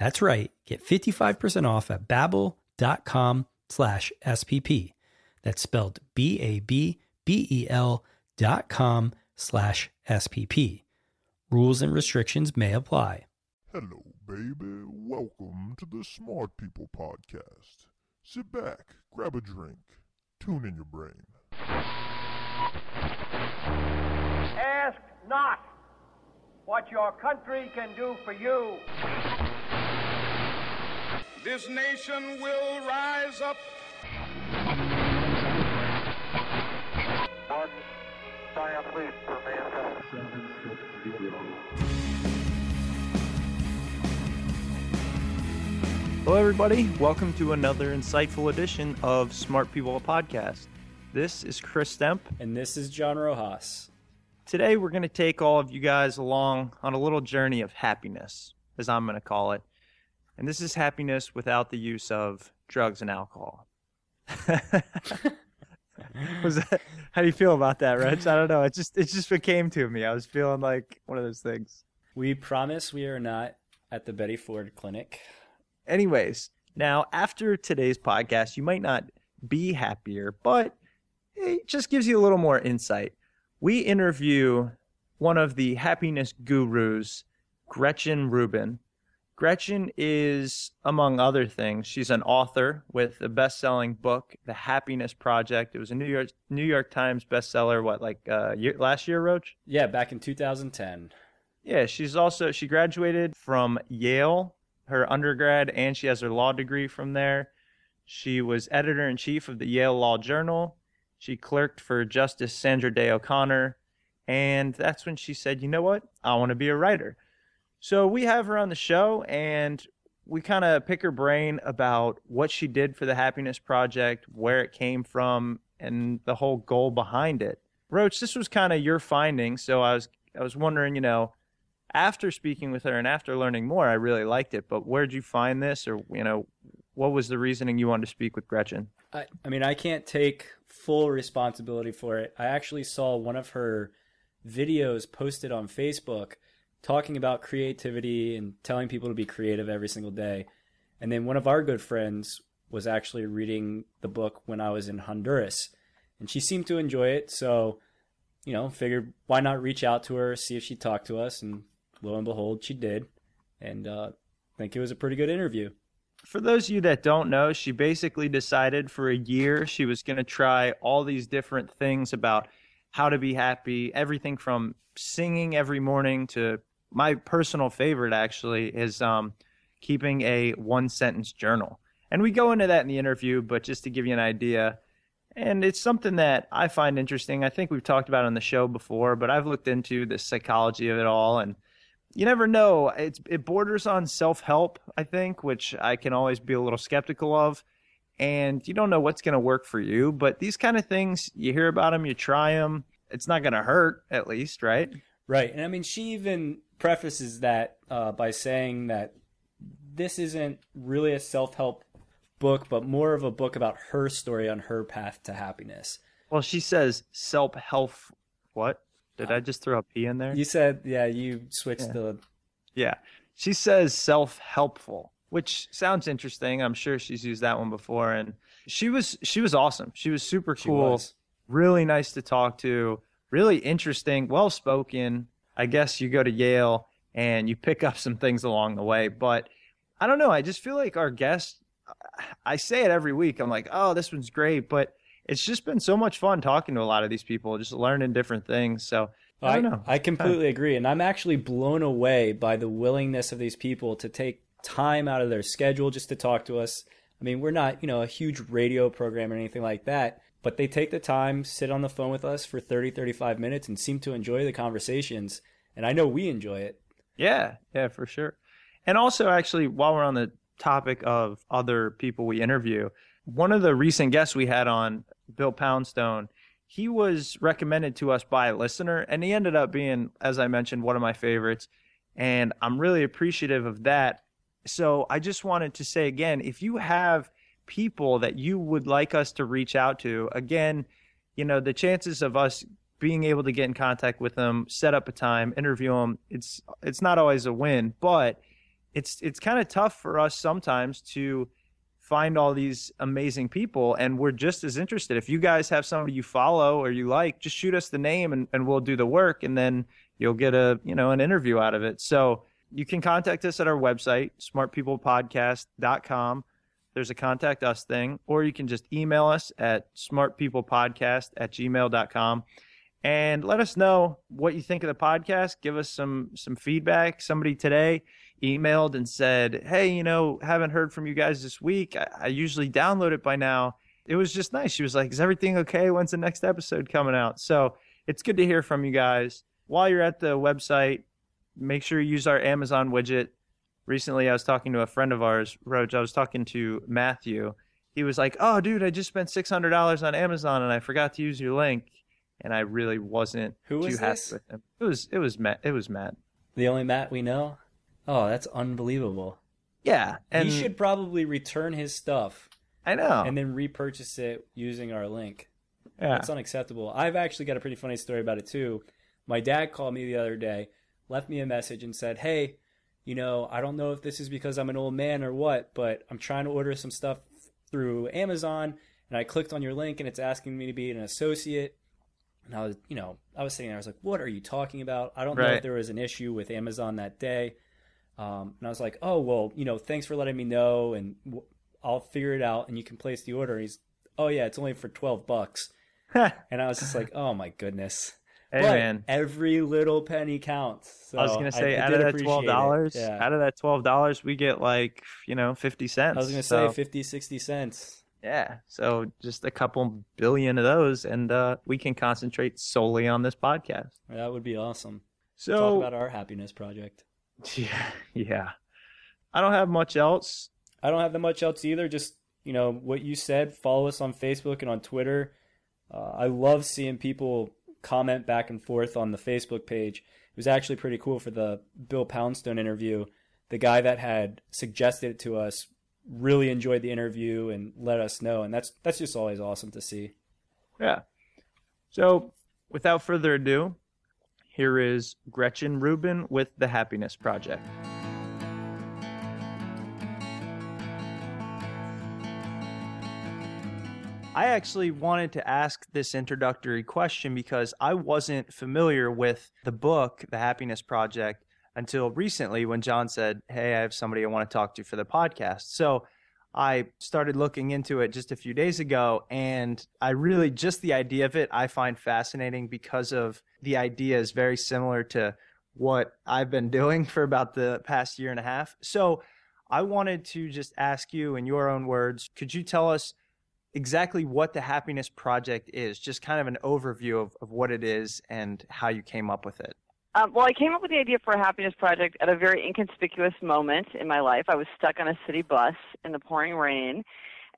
That's right. Get 55% off at babbel.com slash SPP. That's spelled B-A-B-B-E-L dot com slash SPP. Rules and restrictions may apply. Hello, baby. Welcome to the Smart People Podcast. Sit back, grab a drink, tune in your brain. Ask not what your country can do for you. This nation will rise up. One giant leap for mankind. Hello, everybody. Welcome to another insightful edition of Smart People Podcast. This is Chris Stemp. And this is John Rojas. Today, we're going to take all of you guys along on a little journey of happiness, as I'm going to call it. And this is happiness without the use of drugs and alcohol. Was that, how do you feel about that, Rich? I don't know. It just it just came to me. I was feeling like one of those things. We promise we are not at the Betty Ford Clinic. Anyways, now after today's podcast, you might not be happier, but it just gives you a little more insight. We interview one of the happiness gurus, Gretchen Rubin. Gretchen is, among other things, she's an author with a best-selling book, The Happiness Project. It was a New York New York Times bestseller. What, like uh, year, last year, Roach? Yeah, back in 2010. Yeah, she's also she graduated from Yale, her undergrad, and she has her law degree from there. She was editor in chief of the Yale Law Journal. She clerked for Justice Sandra Day O'Connor, and that's when she said, "You know what? I want to be a writer." So we have her on the show, and we kind of pick her brain about what she did for the Happiness Project, where it came from, and the whole goal behind it. Roach, this was kind of your finding, so I was I was wondering, you know, after speaking with her and after learning more, I really liked it. But where did you find this, or you know, what was the reasoning you wanted to speak with Gretchen? I, I mean, I can't take full responsibility for it. I actually saw one of her videos posted on Facebook talking about creativity and telling people to be creative every single day. And then one of our good friends was actually reading the book when I was in Honduras, and she seemed to enjoy it. So, you know, figured why not reach out to her, see if she'd talk to us, and lo and behold, she did. And uh, I think it was a pretty good interview. For those of you that don't know, she basically decided for a year she was going to try all these different things about how to be happy, everything from singing every morning to my personal favorite actually is um, keeping a one sentence journal. And we go into that in the interview, but just to give you an idea, and it's something that I find interesting. I think we've talked about on the show before, but I've looked into the psychology of it all and you never know. It's it borders on self-help, I think, which I can always be a little skeptical of. And you don't know what's going to work for you, but these kind of things, you hear about them, you try them, it's not going to hurt at least, right? Right. And I mean, she even prefaces that uh, by saying that this isn't really a self help book, but more of a book about her story on her path to happiness. Well, she says self help. What? Did I just throw a P in there? You said, yeah, you switched Yeah. the. Yeah. She says self helpful, which sounds interesting. I'm sure she's used that one before. And she was she was awesome. She was super cool. was. Really nice to talk to. Really interesting, well spoken. I guess you go to Yale and you pick up some things along the way. But I don't know. I just feel like our guests I say it every week. I'm like, oh, this one's great, but it's just been so much fun talking to a lot of these people, just learning different things. So I don't know. I completely agree. And I'm actually blown away by the willingness of these people to take time out of their schedule just to talk to us. I mean, we're not, you know, a huge radio program or anything like that, but they take the time, sit on the phone with us for 30, 35 minutes and seem to enjoy the conversations. And I know we enjoy it. Yeah, yeah, for sure. And also, actually, while we're on the topic of other people we interview, one of the recent guests we had on, Bill Poundstone, he was recommended to us by a listener, and he ended up being, as I mentioned, one of my favorites. And I'm really appreciative of that. So I just wanted to say again if you have people that you would like us to reach out to, again, you know, the chances of us being able to get in contact with them, set up a time, interview them, it's it's not always a win, but it's it's kind of tough for us sometimes to find all these amazing people and we're just as interested. If you guys have somebody you follow or you like, just shoot us the name and, and we'll do the work and then you'll get a, you know, an interview out of it. So you can contact us at our website, smartpeoplepodcast.com. There's a contact us thing, or you can just email us at smartpeoplepodcast at gmail.com and let us know what you think of the podcast. Give us some some feedback. Somebody today emailed and said, "Hey, you know, haven't heard from you guys this week. I, I usually download it by now." It was just nice. She was like, "Is everything okay? When's the next episode coming out?" So it's good to hear from you guys. While you're at the website, make sure you use our Amazon widget. Recently, I was talking to a friend of ours, Roach. I was talking to Matthew. He was like, "Oh, dude, I just spent six hundred dollars on Amazon and I forgot to use your link." And I really wasn't Who too was happy this? with him. It was it was Matt. It was Matt. The only Matt we know? Oh, that's unbelievable. Yeah, and he should probably return his stuff I know. and then repurchase it using our link. yeah. That's unacceptable. I've actually got a pretty funny story about it too. My dad called me the other day, left me a message, and said, Hey, you know, I don't know if this is because I'm an old man or what, but I'm trying to order some stuff through Amazon, and I clicked on your link and it's asking me to be an associate. And I was, you know, I was sitting there, I was like, What are you talking about? I don't know if there was an issue with Amazon that day. Um, and I was like, Oh, well, you know, thanks for letting me know, and w- I'll figure it out, and you can place the order. And he's, Oh, yeah, it's only for 12 bucks. And I was just like, oh my goodness. Hey but man, every little penny counts. So I was gonna say I out did of that twelve dollars, out of that twelve dollars, we get like you know fifty cents. I was gonna So, say 50, 60 cents. yeah. So just a couple billion of those, and uh, we can concentrate solely on this podcast. That would be awesome. So Talk about our happiness project. yeah, yeah. I don't have much else. I don't have that much else either. Just you know what you said. Follow us on Facebook and on Twitter. Uh, I love seeing people comment back and forth on the Facebook page. It was actually pretty cool for the Bill Poundstone interview. The guy that had suggested it to us really enjoyed the interview and let us know, and that's that's just always awesome to see. Yeah. So without further ado, here is Gretchen Rubin with the Happiness Project. I actually wanted to ask this introductory question because I wasn't familiar with the book, The Happiness Project, until recently when John said, Hey, I have somebody I want to talk to for the podcast. So I started looking into it just a few days ago, and I really just the idea of it I find fascinating because of the idea is very similar to what I've been doing for about the past year and a half. So I wanted to just ask you in your own words, could you tell us exactly what the Happiness Project is? Just kind of an overview of, of what it is and how you came up with it. Um, well, I came up with the idea for a happiness project at a very inconspicuous moment in my life. I was stuck on a city bus in the pouring rain,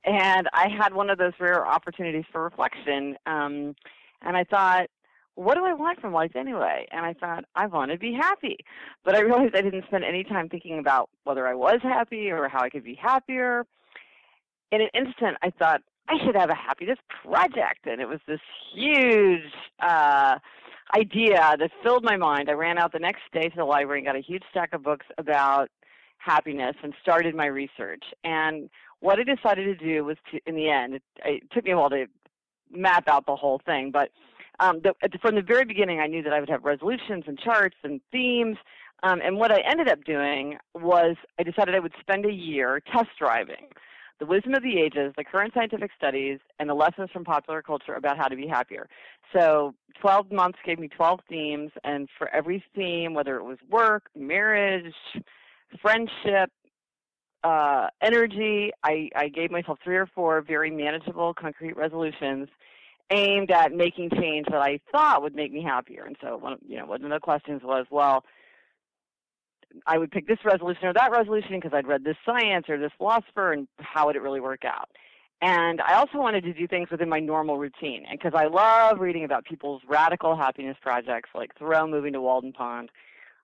and I had one of those rare opportunities for reflection. Um, and I thought, what do I want from life anyway? And I thought, I want to be happy. But I realized I didn't spend any time thinking about whether I was happy or how I could be happier. In an instant, I thought, I should have a happiness project. And it was this huge uh, idea that filled my mind. I ran out the next day to the library and got a huge stack of books about happiness and started my research. And what I decided to do was to, in the end, it, it took me a while to map out the whole thing, but um, the, from the very beginning, I knew that I would have resolutions and charts and themes. Um, and what I ended up doing was I decided I would spend a year test driving the wisdom of the ages, the current scientific studies, and the lessons from popular culture about how to be happier. So 12 months gave me 12 themes, and for every theme, whether it was work, marriage, friendship, uh, energy, I, I gave myself three or four very manageable, concrete resolutions aimed at making change that I thought would make me happier. And so, one, you know, one of the questions was, well, I would pick this resolution or that resolution because I'd read this science or this philosopher, and how would it really work out? And I also wanted to do things within my normal routine, and because I love reading about people's radical happiness projects, like Thoreau moving to Walden Pond.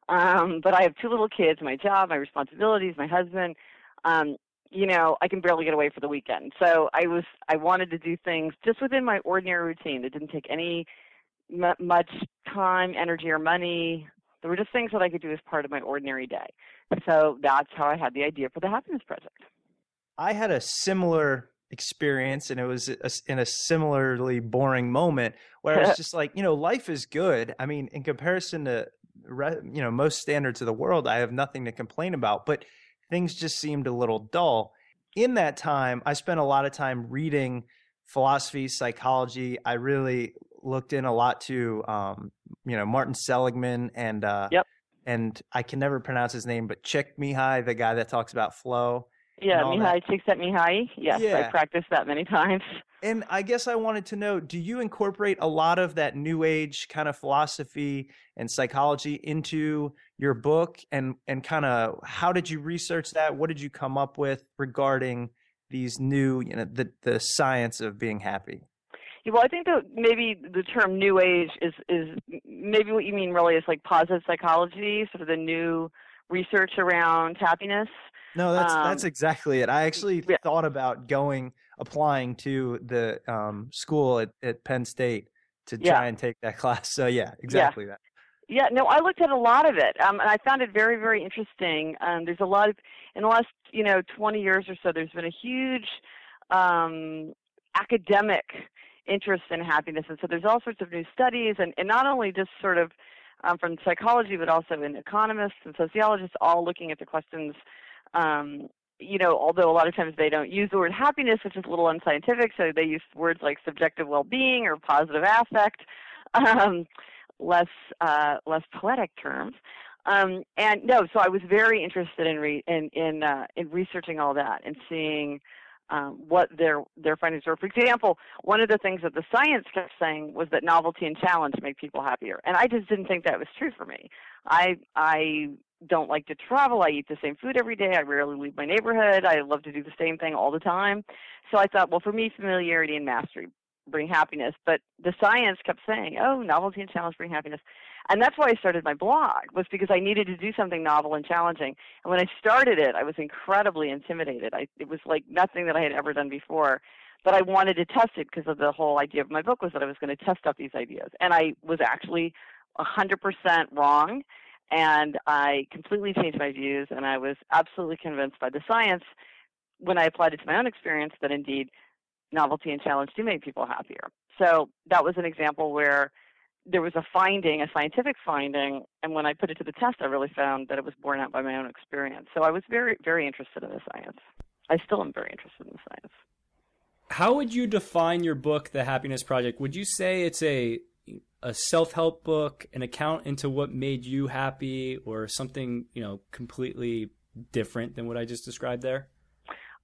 Um, but I have two little kids, my job, my responsibilities, my husband. Um, you know, I can barely get away for the weekend. So I was, I wanted to do things just within my ordinary routine that didn't take any much time, energy, or money. There were just things that I could do as part of my ordinary day. So that's how I had the idea for the Happiness Project. I had a similar experience, and it was in a similarly boring moment where I was just like, you know, life is good. I mean, in comparison to you know most standards of the world, I have nothing to complain about, but things just seemed a little dull. In that time, I spent a lot of time reading philosophy, psychology. I really looked in a lot to um, you know Martin Seligman and uh, yep. and I can never pronounce his name, but Chick Mihai, the guy that talks about flow. Yeah, Mihai Csikszentmihalyi. Mihai. Yes, yeah. I practiced that many times. And I guess I wanted to know: Do you incorporate a lot of that New Age kind of philosophy and psychology into your book? And and kind of how did you research that? What did you come up with regarding these new, you know, the the science of being happy? Well, I think that maybe the term New Age is is maybe what you mean really is like positive psychology, sort of the new research around happiness. No, that's um, that's exactly it. I actually yeah. thought about going applying to the um, school at, at Penn State to try yeah. and take that class. So yeah, exactly yeah. that. Yeah, no, I looked at a lot of it, um, and I found it very, very interesting. Um, there's a lot of in the last, you know, 20 years or so. There's been a huge um, academic interest in happiness. And so there's all sorts of new studies, and, and not only just sort of um, from psychology, but also in economists and sociologists, all looking at the questions. Um, you know, although a lot of times they don't use the word happiness, which is a little unscientific, so they use words like subjective well-being or positive affect, um, less uh, less poetic terms. Um, and no, so I was very interested in re- in in, uh, in researching all that and seeing um, what their their findings were. For example, one of the things that the science kept saying was that novelty and challenge make people happier, and I just didn't think that was true for me. I I don't like to travel. I eat the same food every day. I rarely leave my neighborhood. I love to do the same thing all the time. So I thought, well, for me, familiarity and mastery bring happiness. But the science kept saying, oh, novelty and challenge bring happiness. And that's why I started my blog, was because I needed to do something novel and challenging. And when I started it, I was incredibly intimidated. I, it was like nothing that I had ever done before. But I wanted to test it because of the whole idea of my book was that I was going to test out these ideas. And I was actually 100% wrong. And I completely changed my views, and I was absolutely convinced by the science when I applied it to my own experience that indeed novelty and challenge do make people happier. So that was an example where there was a finding, a scientific finding, and when I put it to the test, I really found that it was borne out by my own experience. So I was very, very interested in the science. I still am very interested in the science. How would you define your book, The Happiness Project? Would you say it's a a self-help book, an account into what made you happy, or something you know completely different than what I just described there?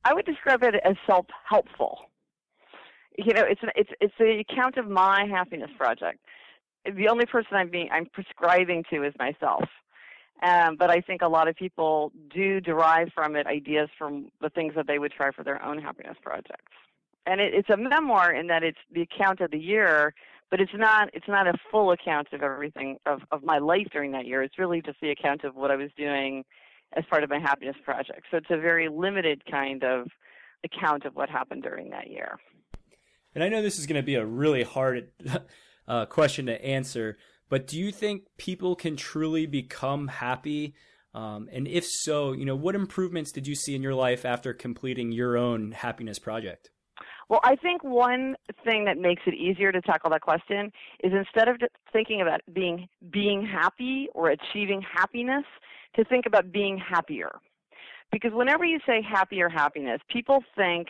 I would describe it as self-helpful you know, it's an, it's it's the account of my happiness project. The only person I'm being I'm prescribing to is myself. Um, but I think a lot of people do derive from it ideas from the things that they would try for their own happiness projects. And it, it's a memoir in that it's the account of the year, but it's not it's not a full account of everything of, of my life during that year. It's really just the account of what I was doing as part of my happiness project. So it's a very limited kind of account of what happened during that year and I know this is going to be a really hard uh, question to answer, But do you think people can truly become happy? Um, and if so, you know, what improvements did you see in your life after completing your own happiness project? Well, I think one thing that makes it easier to tackle that question is instead of thinking about being being happy or achieving happiness, to think about being happier. Because whenever you say happy or happiness, people think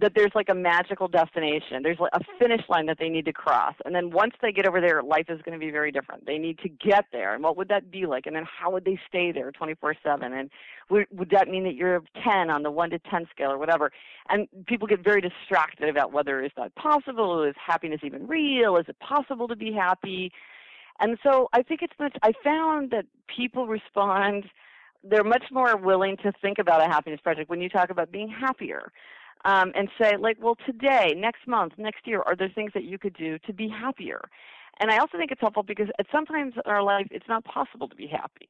that there's like a magical destination. There's like a finish line that they need to cross. And then once they get over there, life is going to be very different. They need to get there. And what would that be like? And then how would they stay there 24 7? And would, would that mean that you're 10 on the 1 to 10 scale or whatever? And people get very distracted about whether is that possible? Is happiness even real? Is it possible to be happy? And so I think it's much, I found that people respond they're much more willing to think about a happiness project when you talk about being happier um, and say, like, well, today, next month, next year, are there things that you could do to be happier? And I also think it's helpful because at sometimes in our life it's not possible to be happy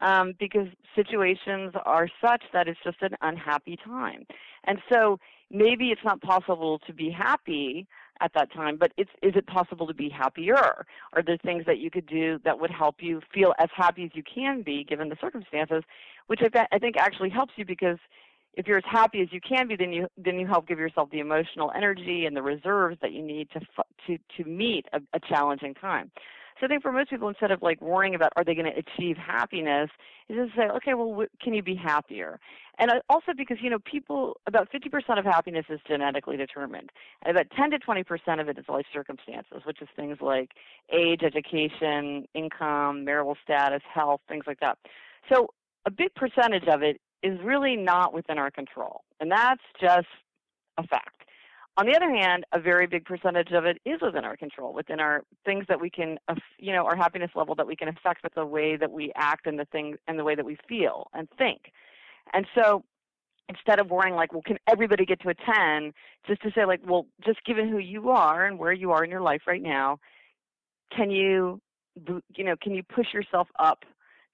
um, because situations are such that it's just an unhappy time. And so maybe it's not possible to be happy at that time, but it's, is it possible to be happier? Are there things that you could do that would help you feel as happy as you can be given the circumstances, which I, I think actually helps you because if you're as happy as you can be, then you then you help give yourself the emotional energy and the reserves that you need to to to meet a, a challenging time. So I think for most people, instead of like worrying about are they going to achieve happiness, is just say, okay, well, w- can you be happier? And uh, also because you know people about 50% of happiness is genetically determined, and about 10 to 20% of it is life circumstances, which is things like age, education, income, marital status, health, things like that. So a big percentage of it is really not within our control. And that's just a fact. On the other hand, a very big percentage of it is within our control, within our things that we can, uh, you know, our happiness level that we can affect with the way that we act and the thing and the way that we feel and think. And so instead of worrying like, well, can everybody get to a 10, just to say like, well, just given who you are and where you are in your life right now, can you, you know, can you push yourself up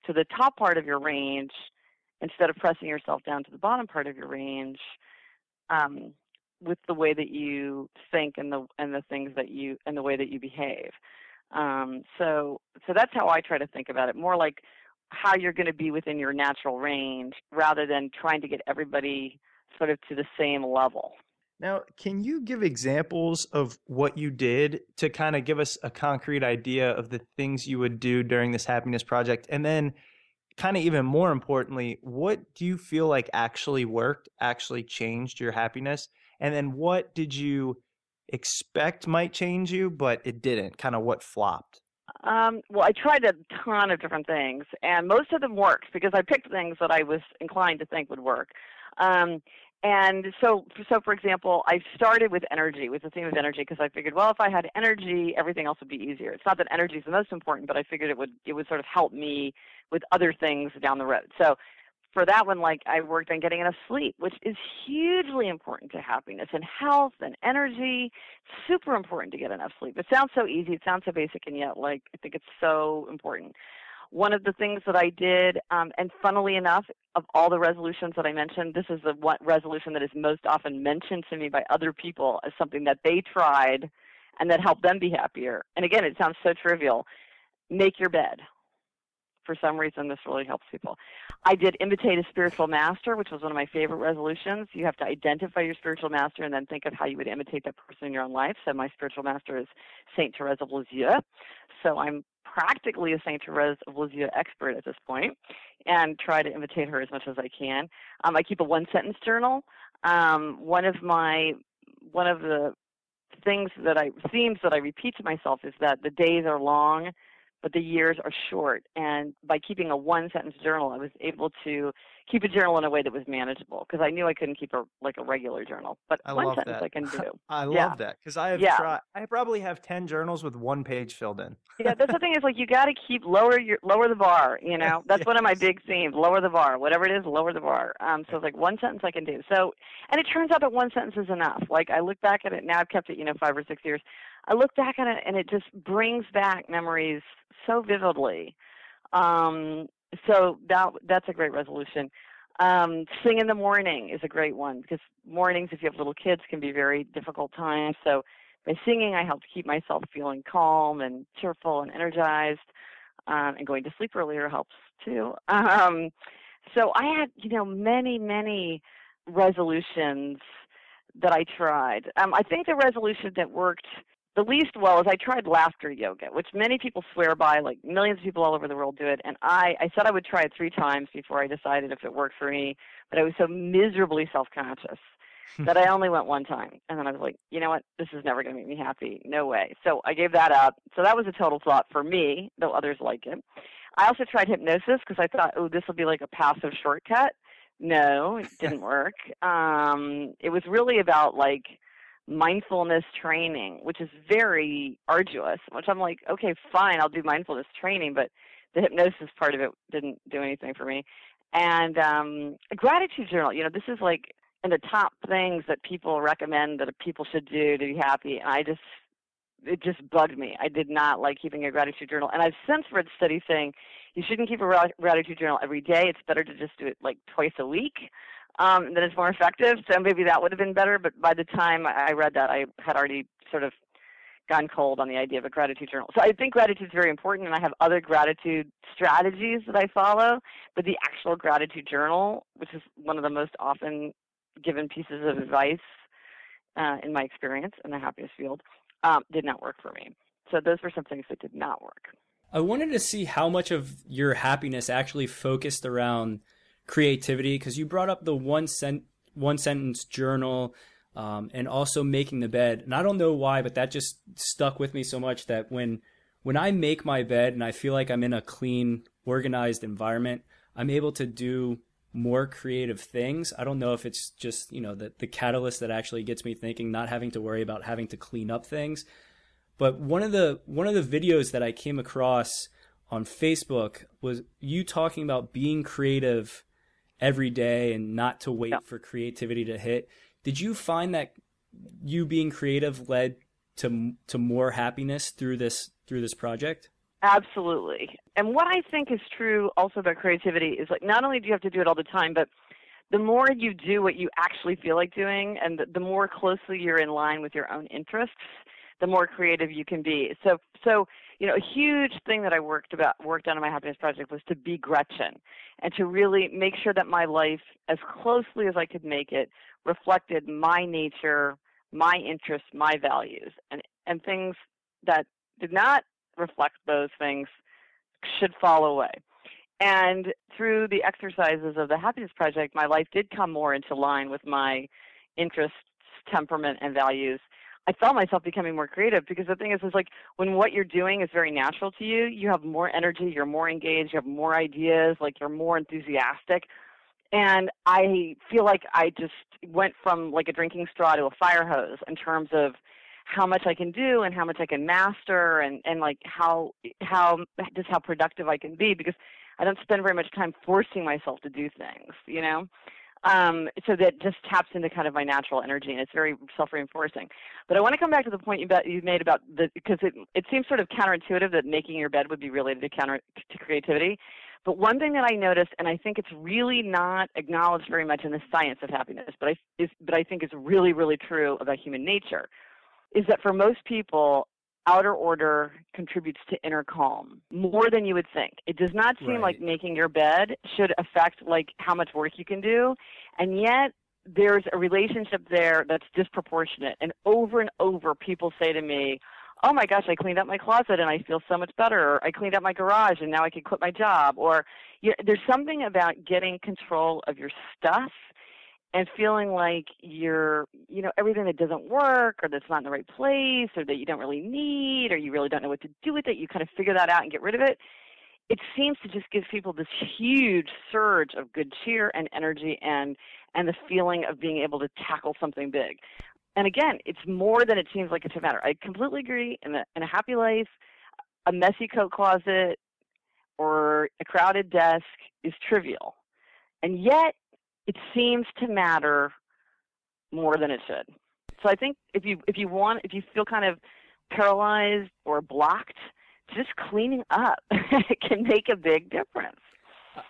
to the top part of your range instead of pressing yourself down to the bottom part of your range um, with the way that you think and the and the things that you and the way that you behave. Um, so so that's how I try to think about it. More like how you're going to be within your natural range rather than trying to get everybody sort of to the same level. Now, can you give examples of what you did to kind of give us a concrete idea of the things you would do during this happiness project? And then kind of even more importantly, what do you feel like actually worked, actually changed your happiness? And then what did you expect might change you, but it didn't? Kind of what flopped? Um, well, I tried a ton of different things, and most of them worked because I picked things that I was inclined to think would work. Um, and so, so for example, I started with energy, with the theme of energy, because I figured, well, if I had energy, everything else would be easier. It's not that energy is the most important, but I figured it would it would sort of help me with other things down the road. So, for that one, like I worked on getting enough sleep, which is hugely important to happiness and health and energy. Super important to get enough sleep. It sounds so easy, it sounds so basic, and yet, like I think it's so important one of the things that I did, um, and funnily enough, of all the resolutions that I mentioned, this is the one resolution that is most often mentioned to me by other people as something that they tried and that helped them be happier. And again, it sounds so trivial. Make your bed. For some reason, this really helps people. I did imitate a spiritual master, which was one of my favorite resolutions. You have to identify your spiritual master and then think of how you would imitate that person in your own life. So my spiritual master is Saint Therese of Lisieux. So I'm practically a Saint Therese of Lisieux expert at this point and try to imitate her as much as I can. Um, I keep a one sentence journal. Um, one of my one of the things that I themes that I repeat to myself is that the days are long but the years are short. And by keeping a one sentence journal, I was able to keep a journal in a way that was manageable because I knew I couldn't keep a like a regular journal. But I one sentence that. I can do. I love yeah. that because I have yeah. tried. I probably have ten journals with one page filled in. yeah, that's the thing is like you got to keep lower your lower the bar. You know, that's yes. one of my big themes. Lower the bar, whatever it is, lower the bar. Um, so it's like one sentence I can do. So, and it turns out that one sentence is enough. Like I look back at it now, I've kept it, you know, five or six years. I look back on it and it just brings back memories so vividly. Um, so that that's a great resolution. Um, sing in the morning is a great one because mornings, if you have little kids, can be very difficult times. So by singing, I helped keep myself feeling calm and cheerful and energized. Um, and going to sleep earlier helps too. Um, so I had, you know, many, many resolutions that I tried. Um, I think the resolution that worked the least well is I tried laughter yoga, which many people swear by, like millions of people all over the world do it. And I, I said I would try it three times before I decided if it worked for me, but I was so miserably self conscious that I only went one time. And then I was like, you know what? This is never going to make me happy. No way. So I gave that up. So that was a total flop for me, though others like it. I also tried hypnosis because I thought, oh, this will be like a passive shortcut. No, it didn't work. Um, it was really about like mindfulness training, which is very arduous, which I'm like, okay, fine, I'll do mindfulness training, but the hypnosis part of it didn't do anything for me. And um, a gratitude journal, you know, this is like in the top things that people recommend that people should do to be happy. And I just, it just bugged me. I did not like keeping a gratitude journal. And I've since read studies saying you shouldn't keep a gratitude journal every day. It's better to just do it like twice a week. Um, then it's more effective. So maybe that would have been better. But by the time I read that, I had already sort of gone cold on the idea of a gratitude journal. So I think gratitude is very important, and I have other gratitude strategies that I follow. But the actual gratitude journal, which is one of the most often given pieces of advice uh, in my experience in the happiness field, um, did not work for me. So those were some things that did not work. I wanted to see how much of your happiness actually focused around creativity because you brought up the one cent one sentence journal um, and also making the bed. And I don't know why, but that just stuck with me so much that when when I make my bed and I feel like I'm in a clean, organized environment, I'm able to do more creative things. I don't know if it's just, you know, the, the catalyst that actually gets me thinking, not having to worry about having to clean up things. But one of the one of the videos that I came across on Facebook was you talking about being creative every day and not to wait for creativity to hit. Did you find that you being creative led to to more happiness through this through this project? Absolutely. And what I think is true also about creativity is like not only do you have to do it all the time, but the more you do what you actually feel like doing and the, the more closely you're in line with your own interests, the more creative you can be. So so you know, a huge thing that I worked about worked on in my happiness project was to be Gretchen and to really make sure that my life, as closely as I could make it, reflected my nature, my interests, my values, and and things that did not reflect those things should fall away. And through the exercises of the happiness project, my life did come more into line with my interests, temperament, and values I felt myself becoming more creative because the thing is, is like when what you're doing is very natural to you, you have more energy, you're more engaged, you have more ideas, like you're more enthusiastic. And I feel like I just went from like a drinking straw to a fire hose in terms of how much I can do and how much I can master and, and like how how just how productive I can be because I don't spend very much time forcing myself to do things, you know? Um, so that just taps into kind of my natural energy, and it's very self-reinforcing. But I want to come back to the point you, made about the because it it seems sort of counterintuitive that making your bed would be related to counter to creativity. But one thing that I noticed, and I think it's really not acknowledged very much in the science of happiness, but I is, but I think is really really true about human nature, is that for most people, outer order contributes to inner calm more than you would think. It does not seem right. like making your bed should affect like how much work you can do, and yet there's a relationship there that's disproportionate. And over and over, people say to me, "Oh my gosh, I cleaned up my closet and I feel so much better." Or, I cleaned up my garage and now I can quit my job. Or you know, there's something about getting control of your stuff and feeling like you're, you know, everything that doesn't work or that's not in the right place or that you don't really need or you really don't know what to do with it, you kind of figure that out and get rid of it. It seems to just give people this huge surge of good cheer and energy and and the feeling of being able to tackle something big. And again, it's more than it seems like it should matter. I completely agree. In a, in a happy life, a messy coat closet or a crowded desk is trivial. And yet, it seems to matter more than it should. So I think if you if you want if you feel kind of paralyzed or blocked, just cleaning up can make a big difference.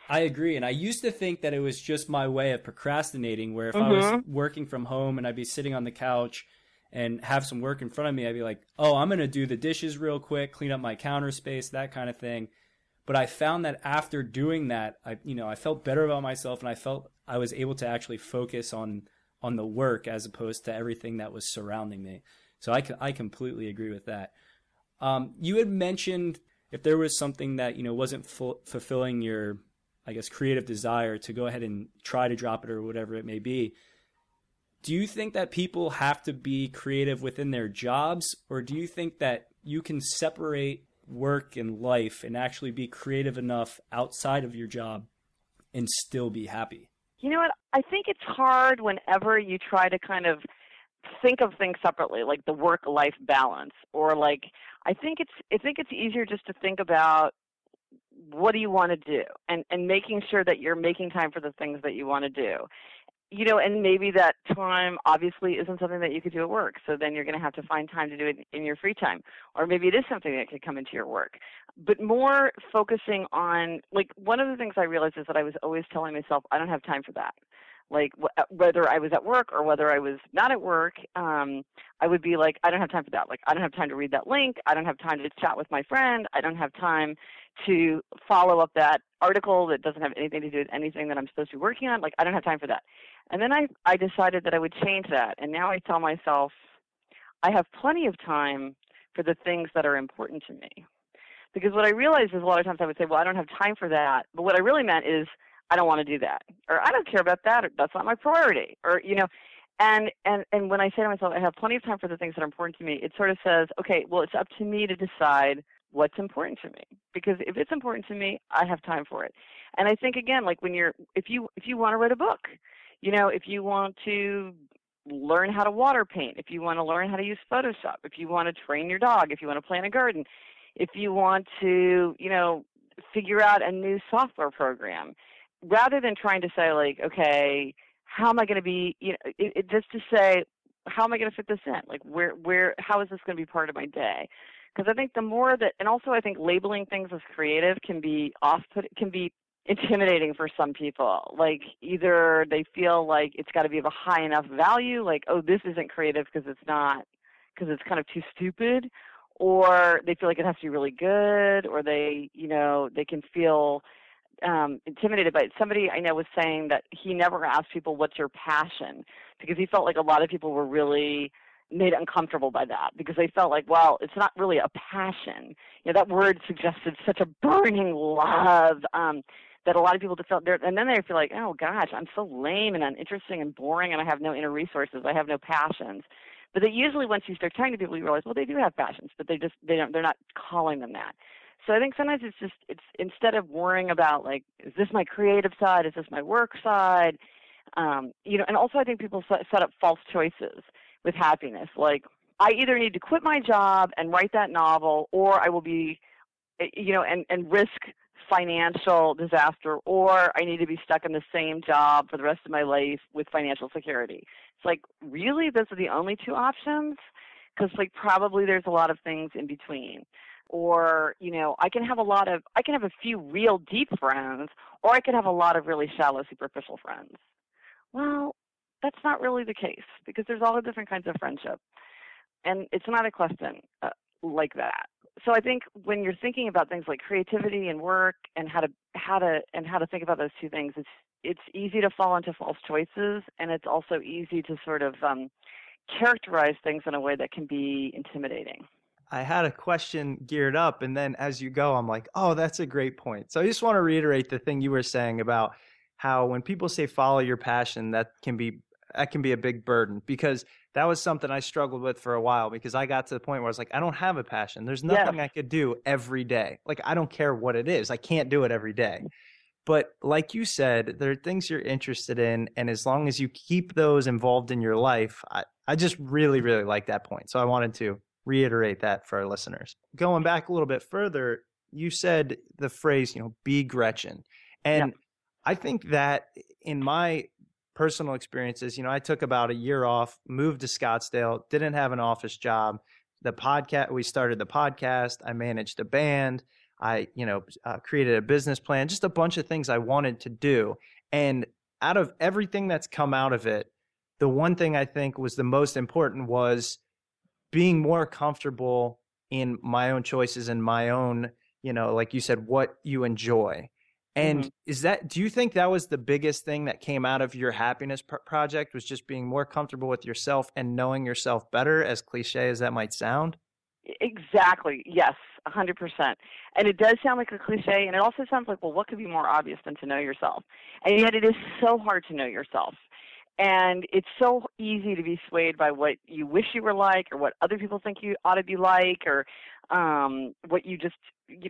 I agree, and I used to think that it was just my way of procrastinating. Where if mm-hmm. I was mm-hmm. working from home and I'd be sitting on the couch and have some work in front of me, I'd be like, oh, I'm going to do the dishes real quick, clean up my counter space, that kind of thing. But I found that after doing that, I, you know, I felt better about myself and I felt I was able to actually focus on, on the work as opposed to everything that was surrounding me. So I, I completely agree with that. Um, you had mentioned if there was something that, you know, wasn't fu- fulfilling your, I guess, creative desire to go ahead and try to drop it or whatever it may be do you think that people have to be creative within their jobs or do you think that you can separate work and life and actually be creative enough outside of your job and still be happy you know what? I think it's hard whenever you try to kind of think of things separately like the work life balance or like i think it's i think it's easier just to think about what do you want to do and and making sure that you're making time for the things that you want to do you know, and maybe that time obviously isn't something that you could do at work. So then you're going to have to find time to do it in your free time. Or maybe it is something that could come into your work. But more focusing on, like, one of the things I realized is that I was always telling myself, I don't have time for that. Like, wh- whether I was at work or whether I was not at work, um, I would be like, I don't have time for that. Like, I don't have time to read that link. I don't have time to chat with my friend. I don't have time to follow up that article that doesn't have anything to do with anything that I'm supposed to be working on. Like, I don't have time for that. And then I, I decided that I would change that. And now I tell myself, I have plenty of time for the things that are important to me. Because what I realized is a lot of times I would say, well, I don't have time for that. But what I really meant is, I don't want to do that. Or I don't care about that. Or that's not my priority. Or, you know, and, and, and when I say to myself, I have plenty of time for the things that are important to me, it sort of says, okay, well, it's up to me to decide what's important to me because if it's important to me i have time for it and i think again like when you're if you if you want to write a book you know if you want to learn how to water paint if you want to learn how to use photoshop if you want to train your dog if you want to plant a garden if you want to you know figure out a new software program rather than trying to say like okay how am i going to be you know it, it, just to say how am i going to fit this in like where where how is this going to be part of my day because I think the more that, and also I think labeling things as creative can be off put, can be intimidating for some people. Like either they feel like it's got to be of a high enough value, like oh this isn't creative because it's not, because it's kind of too stupid, or they feel like it has to be really good, or they you know they can feel um, intimidated by it. Somebody I know was saying that he never asked people what's your passion because he felt like a lot of people were really made uncomfortable by that because they felt like, well, it's not really a passion. You know, that word suggested such a burning love um, that a lot of people felt there, and then they feel like, oh gosh, I'm so lame and uninteresting and boring, and I have no inner resources. I have no passions. But that usually, once you start talking to people, you realize, well, they do have passions, but they just they don't they're not calling them that. So I think sometimes it's just it's instead of worrying about like, is this my creative side? Is this my work side? Um, you know, and also I think people set, up false choices with happiness. Like, I either need to quit my job and write that novel, or I will be, eh, you know, and, and risk financial disaster, or I need to be stuck in the same job for the rest of my life with financial security. It's like, really? Those are the only two options? Because, like, probably there's a lot of things in between. Or, you know, I can have a lot of, I can have a few real deep friends, or I can have a lot of really shallow, superficial friends. Well, that's not really the case because there's all the different kinds of friendship. And it's not a question uh, like that. So I think when you're thinking about things like creativity and work and how to how to and how to think about those two things, it's it's easy to fall into false choices, and it's also easy to sort of um, characterize things in a way that can be intimidating. I had a question geared up, and then as you go, I'm like, oh, that's a great point. So I just want to reiterate the thing you were saying about how when people say follow your passion, that can be that can be a big burden because that was something I struggled with for a while because I got to the point where I was like, I don't have a passion. There's nothing yeah. I could do every day. Like, I don't care what it is. I can't do it every day. Mm. But like you said, there are things you're interested in. And as long as you keep those involved in your life, I, I just really, really like that point. So I wanted to reiterate that for our listeners. Going back a little bit further, you said the phrase, you know, be Gretchen. And yeah. I think that in my personal experiences, you know, I took about a year off, moved to Scottsdale, didn't have an office job. The podcast, we started the podcast. I managed a band. I, you know, uh, created a business plan, just a bunch of things I wanted to do. And out of everything that's come out of it, the one thing I think was the most important was being more comfortable in my own choices and my own, you know, like you said, what you enjoy. And Mhm. is that, do you think that was the biggest thing that came out of your happiness pro- project was just being more comfortable with yourself and knowing yourself better, as cliche as that might sound? Exactly. Yes, a hundred percent. And it does sound like a cliche, and it also sounds like, well, what could be more obvious than to know yourself? And yet, it is so hard to know yourself, and it's so easy to be swayed by what you wish you were like, or what other people think you ought to be like, or um, what you just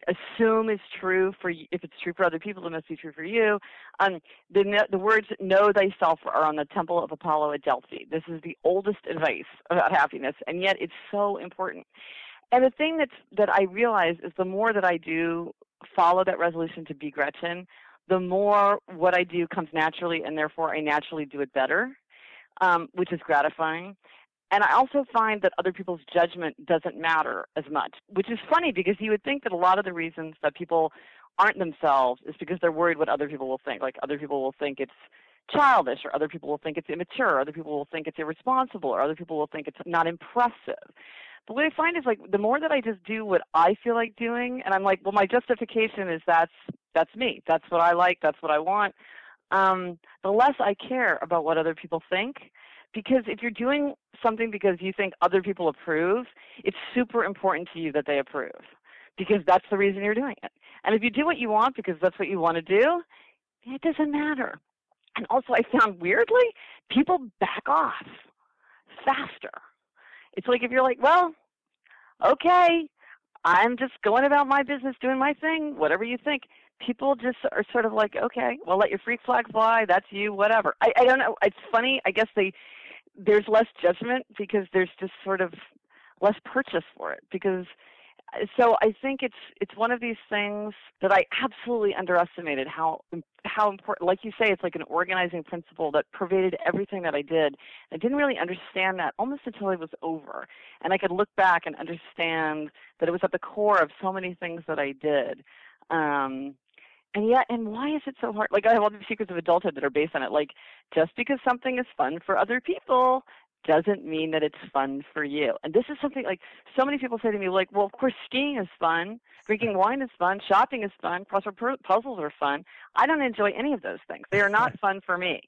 assume is true for you. If it's true for other people, it must be true for you. Um, the the words "know thyself" are on the temple of Apollo at Delphi. This is the oldest advice about happiness, and yet it's so important. And the thing that's that I realize is the more that I do follow that resolution to be Gretchen, the more what I do comes naturally, and therefore I naturally do it better, um, which is gratifying. And I also find that other people's judgment doesn't matter as much, which is funny because you would think that a lot of the reasons that people aren't themselves is because they're worried what other people will think. Like other people will think it's childish, or other people will think it's immature, or other people will think it's irresponsible, or other people will think it's not impressive. What I find is like the more that I just do what I feel like doing, and I'm like, well, my justification is that's that's me. That's what I like. That's what I want. Um, the less I care about what other people think, because if you're doing something because you think other people approve, it's super important to you that they approve, because that's the reason you're doing it. And if you do what you want because that's what you want to do, it doesn't matter. And also, I found weirdly, people back off faster. It's like if you're like, well, okay, I'm just going about my business, doing my thing, whatever you think. People just are sort of like, okay, well, let your freak flag fly. That's you, whatever. I, I don't know. It's funny. I guess they there's less judgment because there's just sort of less purchase for it because so I think it's it's one of these things that I absolutely underestimated how how important. Like you say, it's like an organizing principle that pervaded everything that I did. I didn't really understand that almost until it was over, and I could look back and understand that it was at the core of so many things that I did. Um, and yet, and why is it so hard? Like I have all these secrets of adulthood that are based on it. Like just because something is fun for other people doesn't mean that it's fun for you. And this is something like so many people say to me, like, well, of course, skiing is fun, drinking wine is fun, shopping is fun, crossword puzzles are fun. I don't enjoy any of those things. They are not fun for me.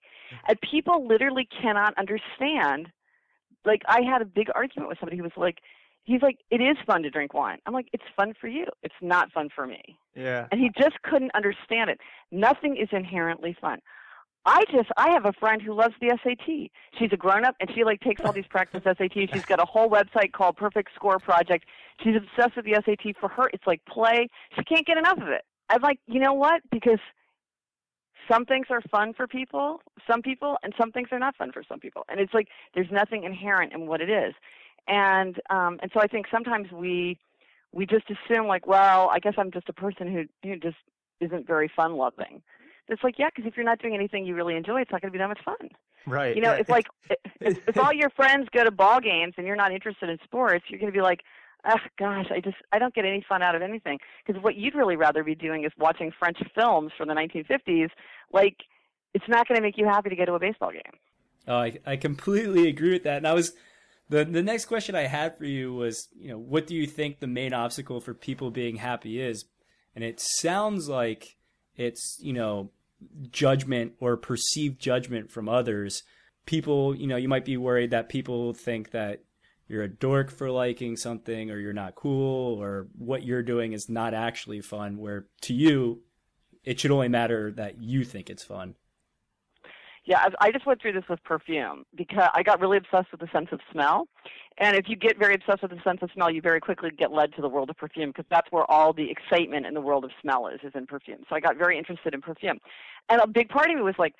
And people literally cannot understand. Like, I had a big argument with somebody who was like, he's like, it is fun to drink wine. I'm like, it's fun for you. It's not fun for me. Yeah. And he just couldn't understand it. Nothing is inherently fun. I just I have a friend who loves the SAT. She's a grown up and she like takes all these practice SATs. She's got a whole website called Perfect Score Project. She's obsessed with the SAT. For her, it's like play. She can't get enough of it. I'm like, you know what? Because some things are fun for people, some people, and some things are not fun for some people. And it's like there's nothing inherent in what it is. And um and so I think sometimes we we just assume like, well, I guess I'm just a person who who just isn't very fun loving. It's like, yeah, because if you're not doing anything you really enjoy, it's not going to be that much fun. Right. You know, yeah, it's like if, if all your friends go to ball games and you're not interested in sports, you're going to be like, oh gosh, I just I don't get any fun out of anything. Because what you'd really rather be doing is watching French films from the 1950s. Like, it's not going to make you happy to go to a baseball game. Oh, I, I completely agree with that. And I was the the next question I had for you was, you know, what do you think the main obstacle for people being happy is? And it sounds like it's, you know, judgment or perceived judgment from others. People, you know, you might be worried that people think that you're a dork for liking something or you're not cool or what you're doing is not actually fun where to you it should only matter that you think it's fun. Yeah, I I just went through this with perfume because I got really obsessed with the sense of smell. And if you get very obsessed with the sense of smell, you very quickly get led to the world of perfume because that's where all the excitement in the world of smell is, is in perfume. So I got very interested in perfume. And a big part of me was like,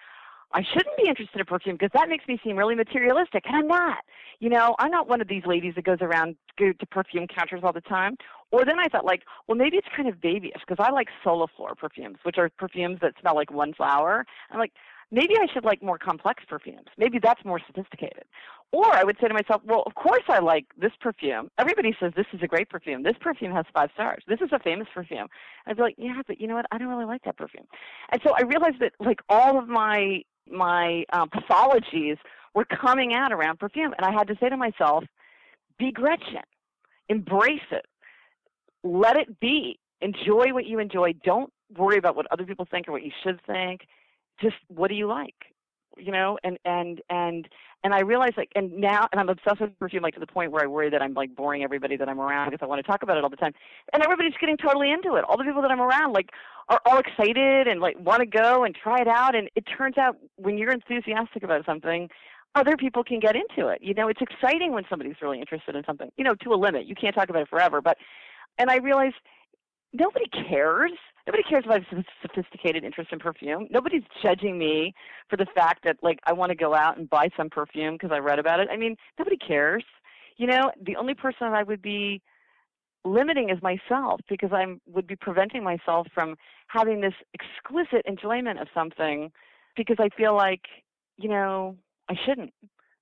I shouldn't be interested in perfume because that makes me seem really materialistic, and I'm not. You know, I'm not one of these ladies that goes around go to perfume counters all the time. Or then I thought, like, well, maybe it's kind of babyish because I like soliflore perfumes, which are perfumes that smell like one flower. I'm like, maybe I should like more complex perfumes. Maybe that's more sophisticated. Or I would say to myself, well, of course I like this perfume. Everybody says this is a great perfume. This perfume has five stars. This is a famous perfume. I'd be like, yeah, but you know what? I don't really like that perfume. And so I realized that like all of my my um, pathologies were coming out around perfume. And I had to say to myself, be Gretchen, embrace it, let it be, enjoy what you enjoy. Don't worry about what other people think or what you should think. Just what do you like? You know, and and and and I realize like and now and I'm obsessed with perfume like to the point where I worry that I'm like boring everybody that I'm around because I want to talk about it all the time. And everybody's getting totally into it. All the people that I'm around like are all excited and like want to go and try it out and it turns out when you're enthusiastic about something other people can get into it. You know, it's exciting when somebody's really interested in something. You know, to a limit. You can't talk about it forever, but and I realize nobody cares. Nobody cares have a sophisticated interest in perfume. Nobody's judging me for the fact that like I want to go out and buy some perfume because I read about it. I mean, nobody cares. You know, the only person I would be limiting is myself because I would be preventing myself from having this exquisite enjoyment of something because I feel like, you know, I shouldn't.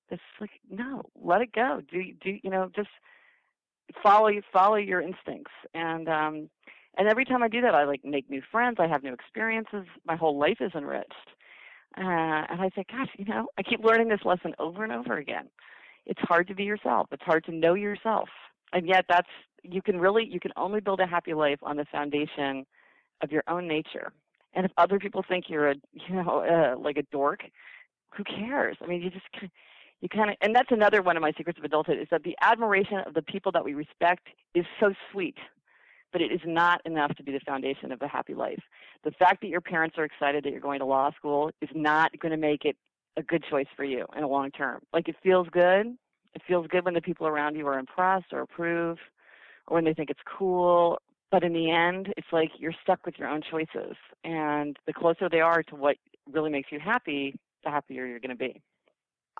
It's like no, let it go. Do do you know just follow follow your instincts and um and every time I do that, I like make new friends. I have new experiences. My whole life is enriched. Uh, and I say, gosh, you know, I keep learning this lesson over and over again. It's hard to be yourself. It's hard to know yourself, and yet that's you can really you can only build a happy life on the foundation of your own nature. And if other people think you're a you know uh, like a dork, who cares? I mean, you just you kind of and that's another one of my secrets of adulthood is that the admiration of the people that we respect is so sweet but it is not enough to be the foundation of a happy life. The fact that your parents are excited that you're going to law school is not going to make it a good choice for you in the long term. Like it feels good. It feels good when the people around you are impressed or approve or when they think it's cool. But in the end, it's like you're stuck with your own choices. And the closer they are to what really makes you happy, the happier you're going to be.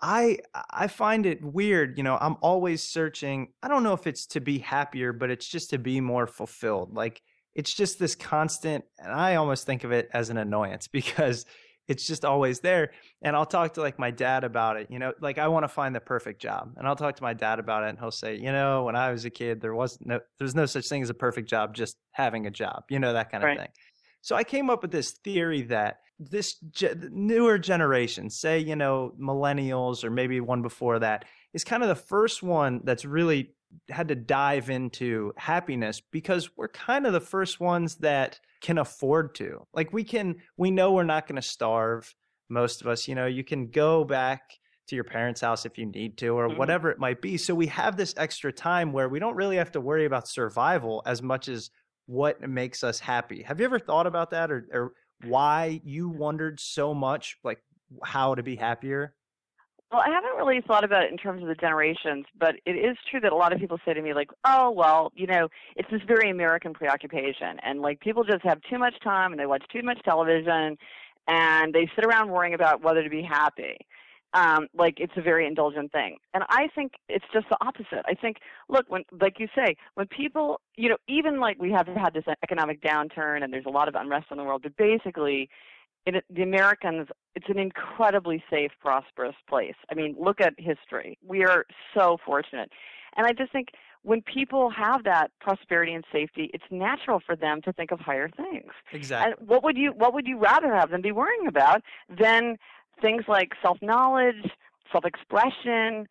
I I find it weird, you know, I'm always searching. I don't know if it's to be happier, but it's just to be more fulfilled. Like it's just this constant and I almost think of it as an annoyance because it's just always there. And I'll talk to like my dad about it, you know, like I want to find the perfect job. And I'll talk to my dad about it and he'll say, you know, when I was a kid, there was no there's no such thing as a perfect job, just having a job, you know, that kind of right. thing. So I came up with this theory that this ge- newer generation, say, you know, millennials or maybe one before that, is kind of the first one that's really had to dive into happiness because we're kind of the first ones that can afford to. Like we can we know we're not going to starve most of us, you know, you can go back to your parents' house if you need to or Mhm. whatever it might be. So we have this extra time where we don't really have to worry about survival as much as what makes us happy. Have you ever thought about that or, or why you wondered so much like how to be happier? Well, I haven't really thought about it in terms of the generations, but it is true that a lot of people say to me, like, oh, well, you know, it's this very American preoccupation. And, like, people just have too much time and they watch too much television and they sit around worrying about whether to be happy. Um, like, it's a very indulgent thing. And I think it's just the opposite. I think, look, when, like you say, when people, you know, even like we have had this economic downturn and there's a lot of unrest in the world, but basically, it, the Americans, it's an incredibly safe, prosperous place. I mean, look at history. We are so fortunate. And I just think when people have that prosperity and safety, it's natural for them to think of higher things. Exactly. And what would you what would you rather have them be worrying about than things like self-knowledge, self-expression,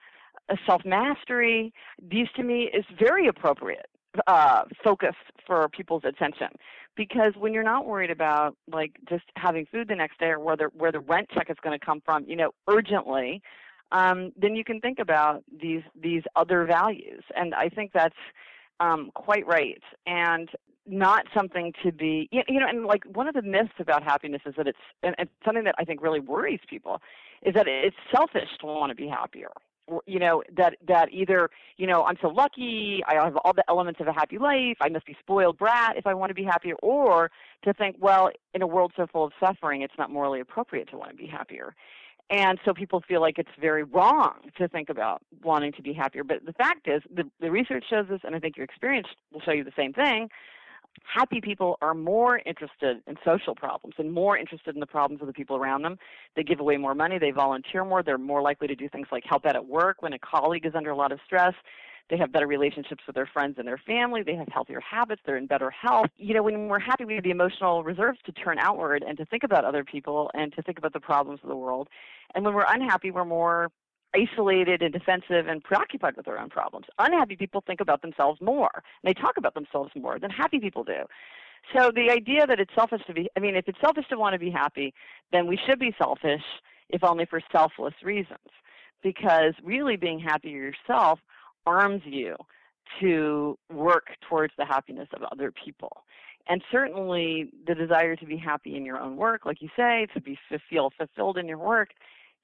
uh, self-mastery? These to me is very appropriate uh, focus for people's attention because when you're not worried about like just having food the next day or where the where the rent check is going to come from, you know, urgently, um, then you can think about these these other values, and I think that's um, quite right, and not something to be you know, and like one of the myths about happiness is that it's and it's something that I think really worries people is that it's selfish to want to be happier. You know that that either you know i'm so lucky i have all the elements of a happy life i must be spoiled brat if i want to be happier or to think well in a world so full of suffering it's not morally appropriate to want to be happier. And so people feel like it's very wrong to think about wanting to be happier. But the fact is the, the research shows this and i think your experience will show you the same thing happy people are more interested in social problems and more interested in the problems of the people around them. They give away more money, they volunteer more, they're more likely to do things like help out at work when a colleague is under a lot of stress. They have better relationships with their friends and their family. They have healthier habits. They're in better health. You know, when we're happy, we have the emotional reserves to turn outward and to think about other people and to think about the problems of the world. And when we're unhappy, we're more isolated and defensive and preoccupied with their own problems. Unhappy people think about themselves more. And they talk about themselves more than happy people do. So the idea that it's selfish to be, I mean, if it's selfish to want to be happy, then we should be selfish, if only for selfless reasons. Because really being happy yourself arms you to work towards the happiness of other people. And certainly the desire to be happy in your own work, like you say, to be to feel fulfilled in your work,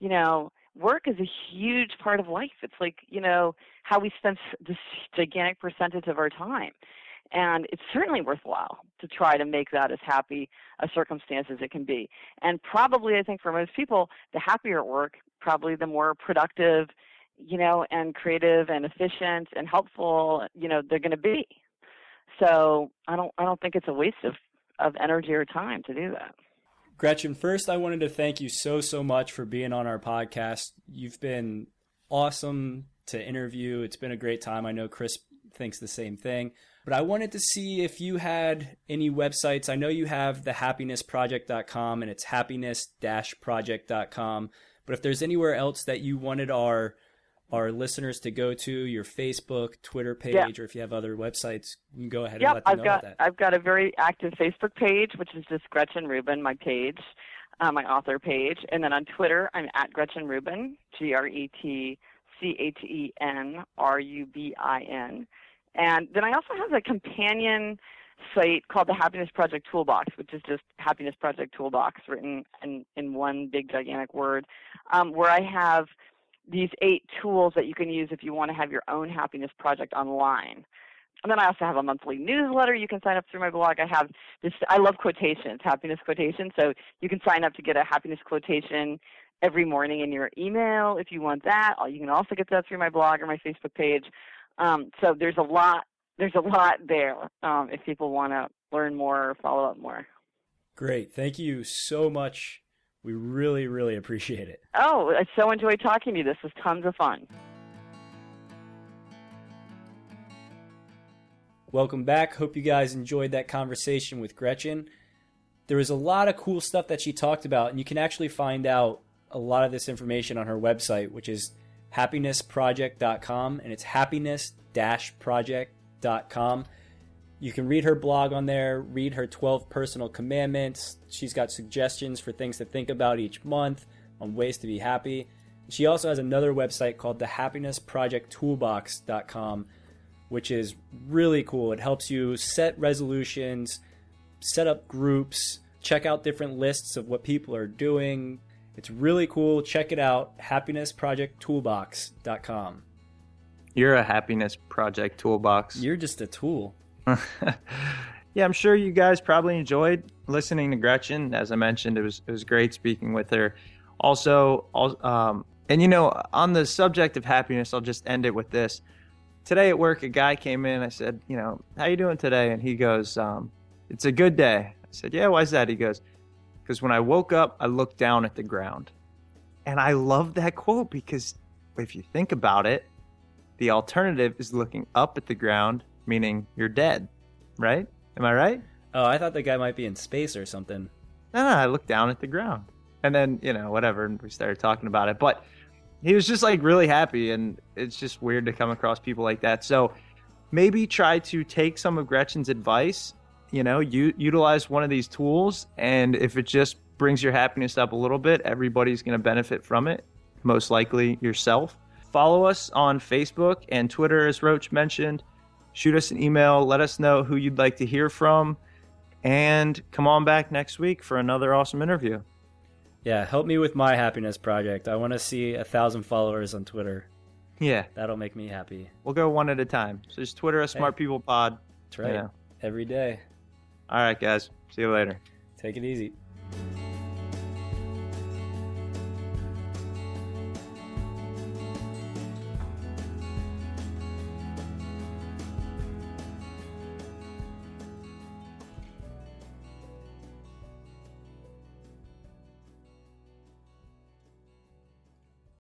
you know, work is a huge part of life. It's like, you know, how we spend this gigantic percentage of our time. And it's certainly worthwhile to try to make that as happy a circumstance as it can be. And probably, I think for most people, the happier at work, probably the more productive, you know, and creative and efficient and helpful, you know, they're going to be. So I don't, I don't think it's a waste of, of energy or time to do that. Gretchen, first, I wanted to thank you so, so much for being on our podcast. You've been awesome to interview. It's been a great time. I know Chris thinks the same thing. But I wanted to see if you had any websites. I know you have the happinessproject.com and it's happiness-project.com. But if there's anywhere else that you wanted our our listeners to go to, your Facebook, Twitter page, Yeah. or if you have other websites, you can go ahead and Yep, let them I've know got about that. I've got a very active Facebook page, which is just Gretchen Rubin, my page, uh, my author page, and then on Twitter I'm at Gretchen Rubin, G R E T C H E N R U B I N, and then I also have a companion site called the Happiness Project Toolbox, which is just Happiness Project Toolbox written in in one big gigantic word, um, where I have these eight tools that you can use if you want to have your own happiness project online. And then I also have a monthly newsletter. You can sign up through my blog. I have this. I love quotations, happiness quotations. So you can sign up to get a happiness quotation every morning in your email if you want that. You can also get that through my blog or my Facebook page. Um, so there's a lot. There's a lot there um, if people want to learn more or follow up more. Great. Thank you so much. We really, really appreciate it. Oh, I so enjoyed talking to you. This was tons of fun. Welcome back. Hope you guys enjoyed that conversation with Gretchen. There was a lot of cool stuff that she talked about, and you can actually find out a lot of this information on her website, which is happinessproject.com, and it's happiness-project.com. You can read her blog on there, read her 12 personal commandments. She's got suggestions for things to think about each month on ways to be happy. She also has another website called the happinessprojecttoolbox.com, which is really cool. It helps you set resolutions, set up groups, check out different lists of what people are doing. It's really cool. Check it out, happinessprojecttoolbox.com. You're a happiness project toolbox. You're just a tool. yeah, I'm sure you guys probably enjoyed listening to Gretchen. As I mentioned, it was it was great speaking with her. Also, al- um, and you know, on the subject of happiness, I'll just end it with this. Today at work, a guy came in. I said, you know, how you doing today? And he goes, um, it's a good day. I said, yeah, why's that? He goes, because when I woke up, I looked down at the ground. And I love that quote because if you think about it, the alternative is looking up at the ground, meaning you're dead, right? Am I right? Oh, I thought the guy might be in space or something. No, no, I looked down at the ground. And then, you know, whatever, and we started talking about it. But he was just like really happy, and it's just weird to come across people like that. So maybe try to take some of Gretchen's advice, you know, u- utilize one of these tools, and if it just brings your happiness up a little bit, everybody's going to benefit from it, most likely yourself. Follow us on Facebook and Twitter, as Roach mentioned. Shoot us an email, let us know who you'd like to hear from, and come on back next week for another awesome interview. Yeah, help me with my happiness project. I want to see a thousand followers on Twitter. Yeah, That'll make me happy. we'll go one at a time. So just Twitter us Smart People Pod. That's right. Every day. All right, guys. See you later. Take it easy.